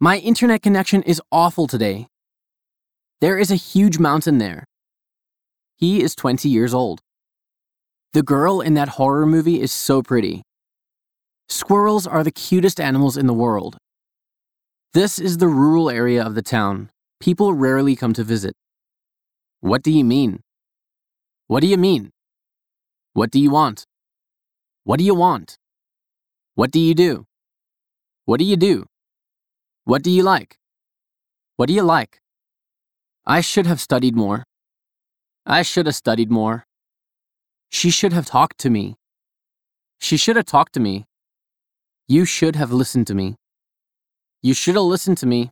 My internet connection is awful today. There is a huge mountain there. He is 20 years old. The girl in that horror movie is so pretty. Squirrels are the cutest animals in the world. This is the rural area of the town. People rarely come to visit. What do you mean? What do you mean? What do you want? What do you want? What do you do? What do you do? What do you like? What do you like? I should have studied more. I should have studied more. She should have talked to me. She should have talked to me. You should have listened to me. You should have listened to me.